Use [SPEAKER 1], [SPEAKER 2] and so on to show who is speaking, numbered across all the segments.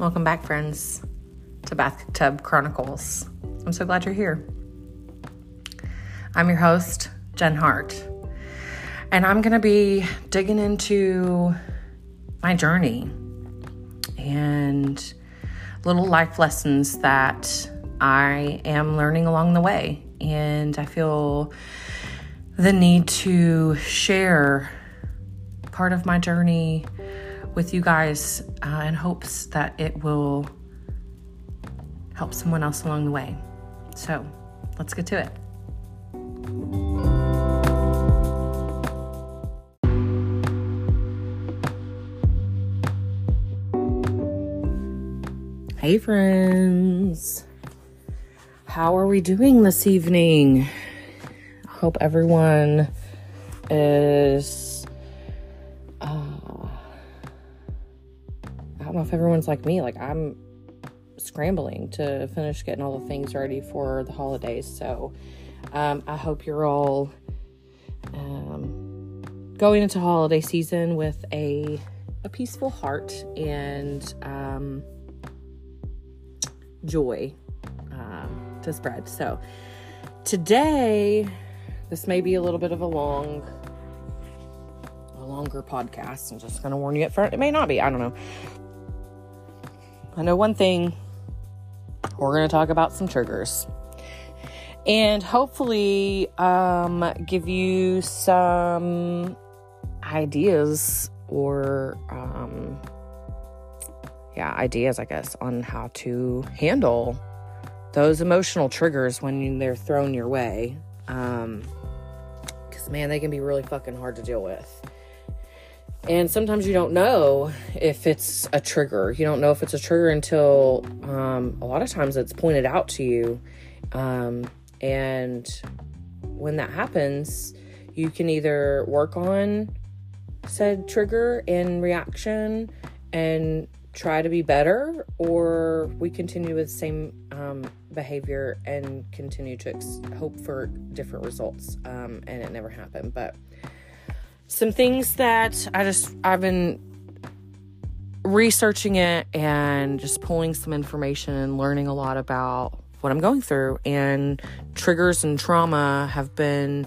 [SPEAKER 1] Welcome back, friends, to Bathtub Chronicles. I'm so glad you're here. I'm your host, Jen Hart, and I'm going to be digging into my journey and little life lessons that I am learning along the way. And I feel the need to share part of my journey with you guys uh, in hopes that it will help someone else along the way. So let's get to it. Hey, friends. How are we doing this evening? I hope everyone is. If everyone's like me. Like, I'm scrambling to finish getting all the things ready for the holidays. So, um, I hope you're all um, going into holiday season with a a peaceful heart and um, joy um, to spread. So today, this may be a little bit of a long, a longer podcast. I'm just going to warn you up front. It may not be. I don't know. I know one thing. We're going to talk about some triggers. And hopefully, um, give you some ideas or um, yeah, ideas, I guess, on how to handle those emotional triggers when they're thrown your way. Um, because man, they can be really fucking hard to deal with. And sometimes you don't know if it's a trigger. You don't know if it's a trigger until um, a lot of times it's pointed out to you. Um, and when that happens, you can either work on said trigger and reaction and try to be better, or we continue with the same um, behavior and continue to ex- hope for different results, um, and it never happened. But some things that I just I've been researching it and just pulling some information and learning a lot about what I'm going through, and triggers and trauma have been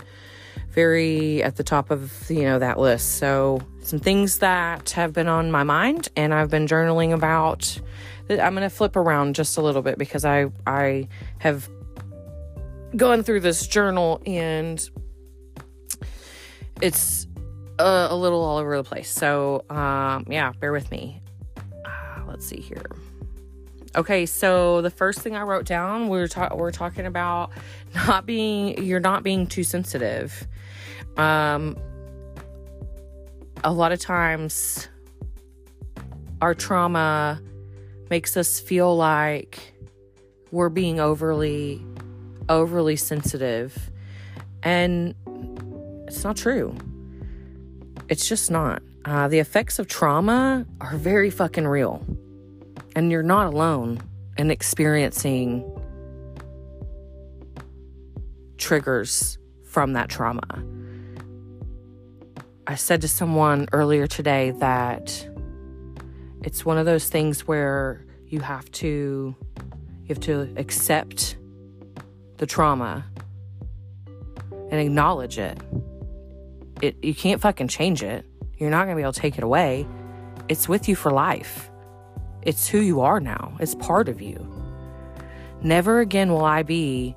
[SPEAKER 1] very at the top of you know that list. So some things that have been on my mind and i've been journaling about i'm going to flip around just a little bit because i i have gone through this journal and it's a, a little all over the place so um yeah bear with me uh, let's see here Okay, so the first thing I wrote down, we are ta- we're talking about not being you're not being too sensitive. Um, a lot of times, our trauma makes us feel like we're being overly overly sensitive, and it's not true. It's just not. Uh, the effects of trauma are very fucking real and you're not alone in experiencing triggers from that trauma. I said to someone earlier today that it's one of those things where you have to you have to accept the trauma and acknowledge it. It you can't fucking change it. You're not going to be able to take it away. It's with you for life. It's who you are now, it's part of you. Never again will I be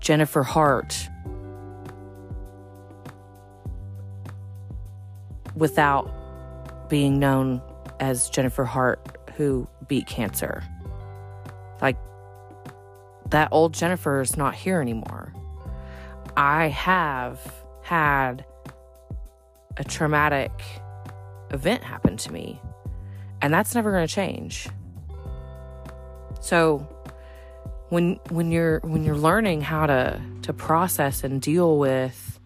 [SPEAKER 1] Jennifer Hart without being known as Jennifer Hart who beat cancer. Like, that old Jennifer is not here anymore. I have had a traumatic event happened to me and that's never going to change. So when when you're when you're learning how to to process and deal with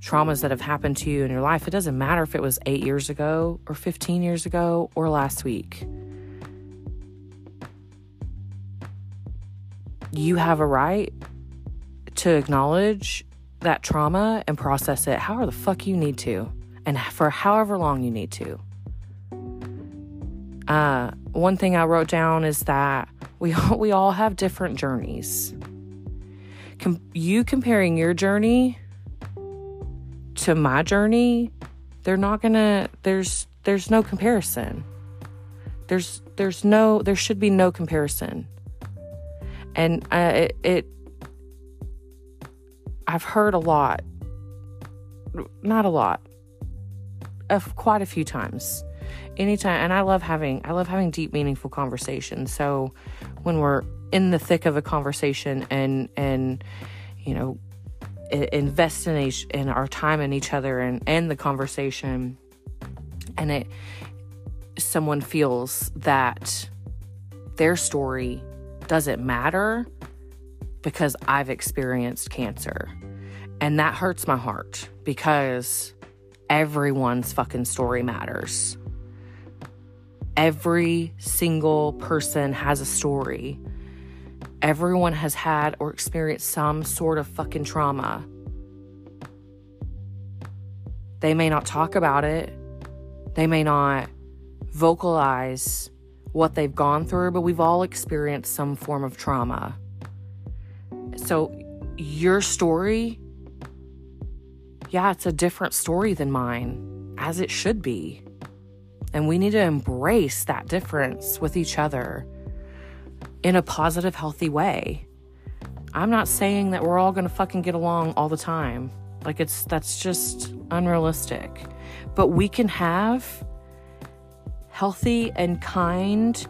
[SPEAKER 1] traumas that have happened to you in your life, it doesn't matter if it was 8 years ago or 15 years ago or last week. You have a right to acknowledge that trauma and process it however the fuck you need to and for however long you need to. Uh, one thing I wrote down is that we all, we all have different journeys. Com- you comparing your journey to my journey, they're not gonna. There's there's no comparison. There's there's no there should be no comparison. And uh, it, it I've heard a lot, not a lot, of quite a few times. Anytime, and I love having I love having deep, meaningful conversations. So when we're in the thick of a conversation and and you know invest in each in our time in each other and and the conversation and it someone feels that their story doesn't matter because I've experienced cancer. And that hurts my heart because everyone's fucking story matters. Every single person has a story. Everyone has had or experienced some sort of fucking trauma. They may not talk about it, they may not vocalize what they've gone through, but we've all experienced some form of trauma. So, your story, yeah, it's a different story than mine, as it should be. And we need to embrace that difference with each other in a positive, healthy way. I'm not saying that we're all to fucking get along all the time. Like, it's that's just unrealistic. But we can have healthy and kind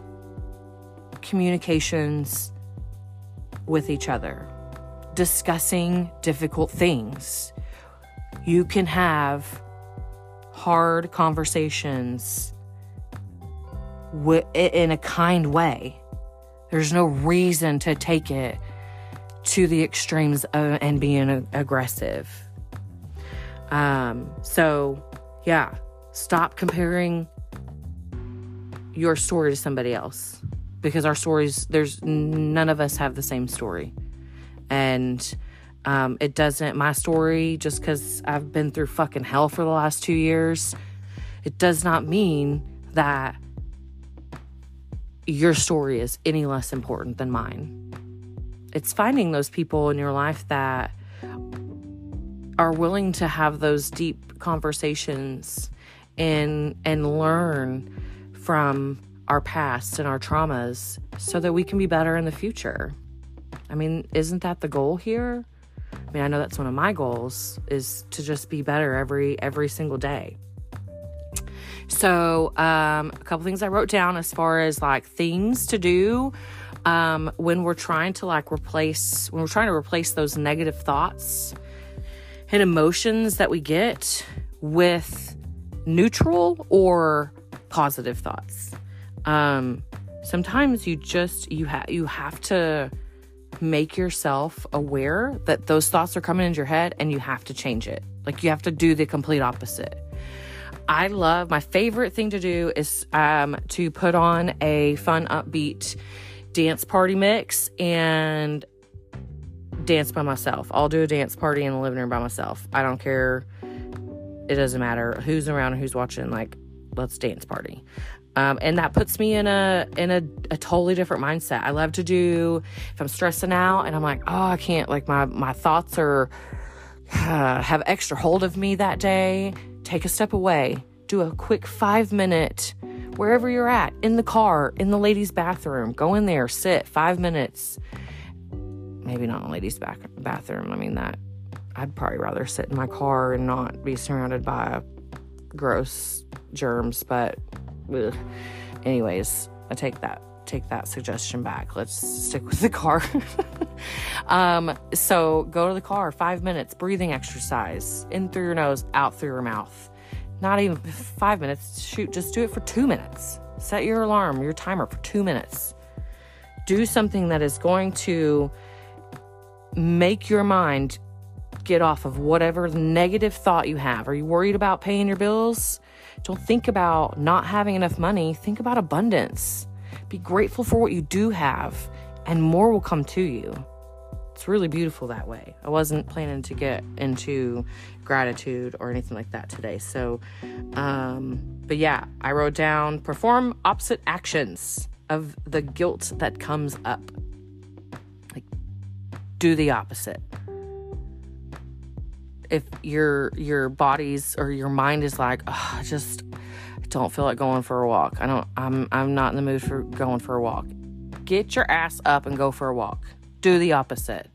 [SPEAKER 1] communications with each other, discussing difficult things. You can have hard conversations in a kind way. There's no reason to take it to the extremes of, and being aggressive. Um, so, yeah, stop comparing your story to somebody else because our stories there's none of us have the same story and um, it doesn't my story just because i've been through fucking hell for the last two years it does not mean that your story is any less important than mine it's finding those people in your life that are willing to have those deep conversations and and learn from our past and our traumas so that we can be better in the future. I mean, isn't that the goal here? I mean, I know that's one of my goals is to just be better every every single day. So, um, a couple things I wrote down as far as like things to do um, when we're trying to like replace when we're trying to replace those negative thoughts and emotions that we get with neutral or positive thoughts. Um, sometimes you just you have you have to make yourself aware that those thoughts are coming into your head and you have to change it. Like you have to do the complete opposite. I love my favorite thing to do is um, to put on a fun, upbeat dance party mix and dance by myself. I'll do a dance party in the living room by myself. I don't care. It doesn't matter who's around and who's watching. Like let's dance party. Um, and that puts me in a in a, a totally different mindset. I love to do if I'm stressing out and I'm like, oh, I can't like my my thoughts are uh, have extra hold of me that day. Take a step away. Do a quick five minute wherever you're at in the car, in the ladies' bathroom. Go in there, sit five minutes. Maybe not in the ladies' back bathroom. I mean that I'd probably rather sit in my car and not be surrounded by gross germs, but ugh. anyways, I take that take that suggestion back. Let's stick with the car. um, so go to the car, five minutes, breathing exercise, in through your nose, out through your mouth. Not even five minutes. Shoot, just do it for two minutes. Set your alarm, your timer for two minutes. Do something that is going to make your mind get off of whatever negative thought you have. Are you worried about paying your bills? Don't think about not having enough money. Think about abundance. Be grateful for what you do have, and more will come to you. it's really beautiful that way. I wasn't planning to get into gratitude or anything like that today. So, um, but yeah, I wrote down perform opposite actions of the guilt that comes up. Like, do the opposite. If your your body's or your mind is like, oh, just don't feel like going for a walk. I don't. I'm I'm not in the mood for going for a walk. Get your ass up and go for a walk. Do the opposite.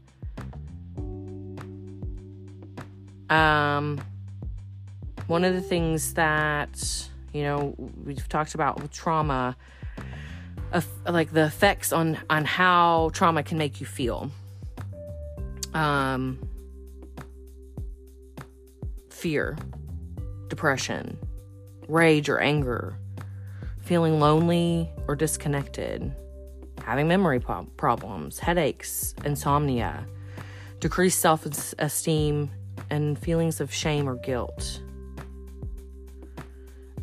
[SPEAKER 1] Um, one of the things that you know we've talked about with trauma, like the effects on on how trauma can make you feel. Um, fear, depression, rage or anger, feeling lonely or disconnected, having memory po- problems, headaches, insomnia, decreased self esteem, and feelings of shame or guilt.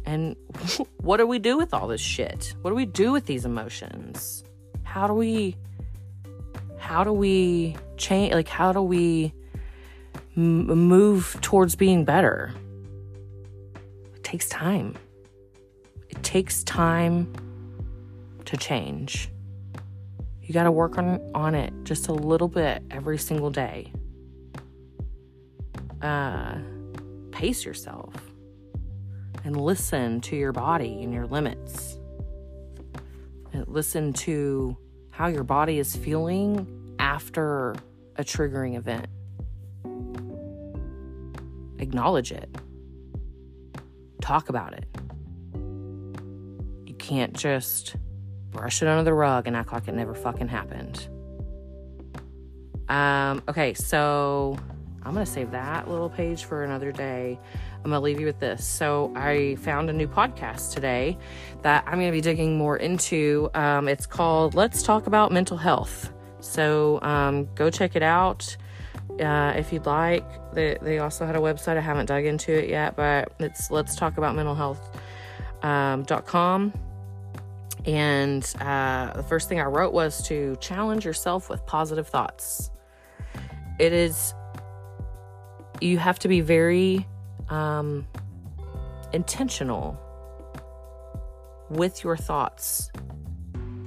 [SPEAKER 1] And what do we do with all this shit? What do we do with these emotions? How do we how do we change like how do we m- move towards being better? It takes time. It takes time to change. You got to work on on it just a little bit every single day uh, pace yourself and listen to your body and your limits. And listen to how your body is feeling after a triggering event. Acknowledge it. Talk about it. You can't just brush it under the rug and act like it never fucking happened. Um, okay, so I'm going to save that little page for another day. I'm going to leave you with this. So, I found a new podcast today that I'm going to be digging more into. Um, it's called Let's Talk About Mental Health. So, um, go check it out uh, if you'd like. They, they also had a website. I haven't dug into it yet, but it's Let's Talk About Mental Health.com. Um, .com. and uh, the first thing I wrote was to challenge yourself with positive thoughts. It is you have to be very um, intentional with your thoughts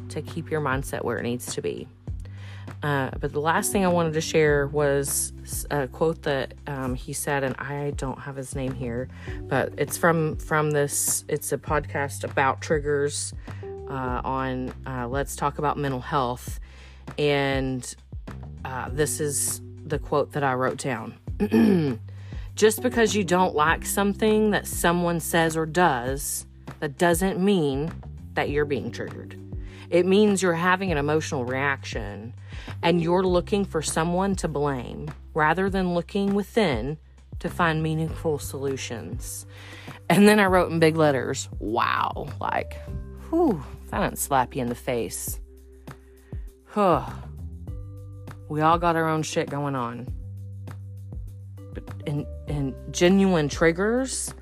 [SPEAKER 1] to keep your mindset where it needs to be. Uh, but the last thing I wanted to share was a quote that um, he said, and I don't have his name here, but it's from from this. It's a podcast about triggers uh, on uh, Let's Talk About Mental Health, and uh, this is the quote that I wrote down. Just because you don't like something that someone says or does, that doesn't mean that you're being triggered. It means you're having an emotional reaction and you're looking for someone to blame rather than looking within to find meaningful solutions. And then I wrote in big letters, wow, like, whew, that didn't slap you in the face. Huh. We all got our own shit going on But, and, and genuine triggers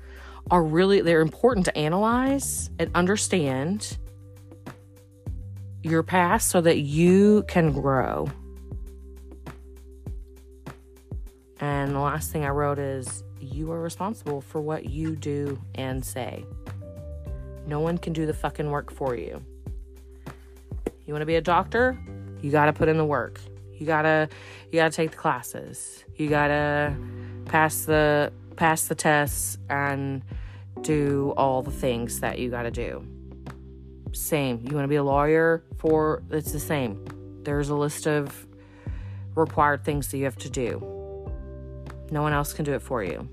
[SPEAKER 1] are really they're important to analyze and understand your past so that you can grow. And the last thing I wrote is you are responsible for what you do and say. No one can do the fucking work for you. You want to be a doctor? You got to put in the work. You got to you got to take the classes. You got to pass the pass the tests and do all the things that you got to do. Same. You want to be a lawyer for it's the same. There's a list of required things that you have to do. No one else can do it for you.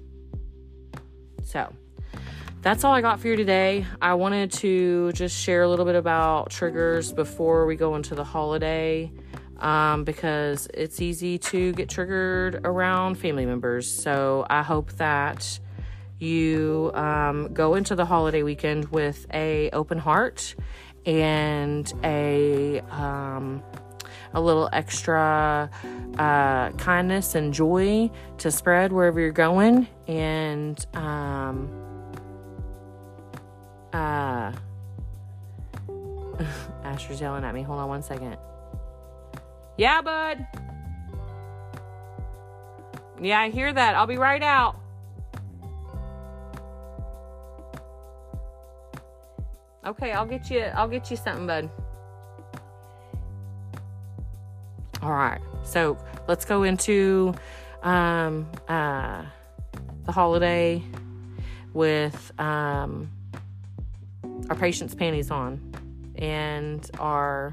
[SPEAKER 1] So, that's all I got for you today. I wanted to just share a little bit about triggers before we go into the holiday um, because it's easy to get triggered around family members. So I hope that you um, go into the holiday weekend with a open heart and a um, a little extra uh, kindness and joy to spread wherever you're going and um, uh, Asher's yelling at me. Hold on one second. Yeah, bud. Yeah, I hear that. I'll be right out. Okay, I'll get you I'll get you something, bud. All right. So, let's go into um uh the holiday with um our patience panties on and our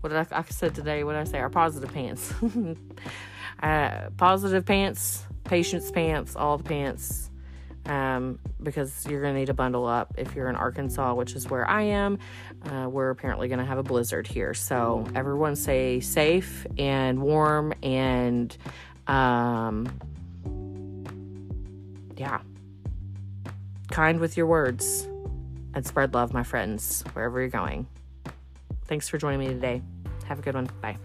[SPEAKER 1] what did I, I said today? What did I say? Our positive pants. uh, positive pants, patience pants, all the pants, um, because you're going to need to bundle up if you're in Arkansas, which is where I am. Uh, we're apparently going to have a blizzard here. So everyone stay safe and warm and, um, yeah, kind with your words and spread love, my friends, wherever you're going. Thanks for joining me today. Have a good one. Bye.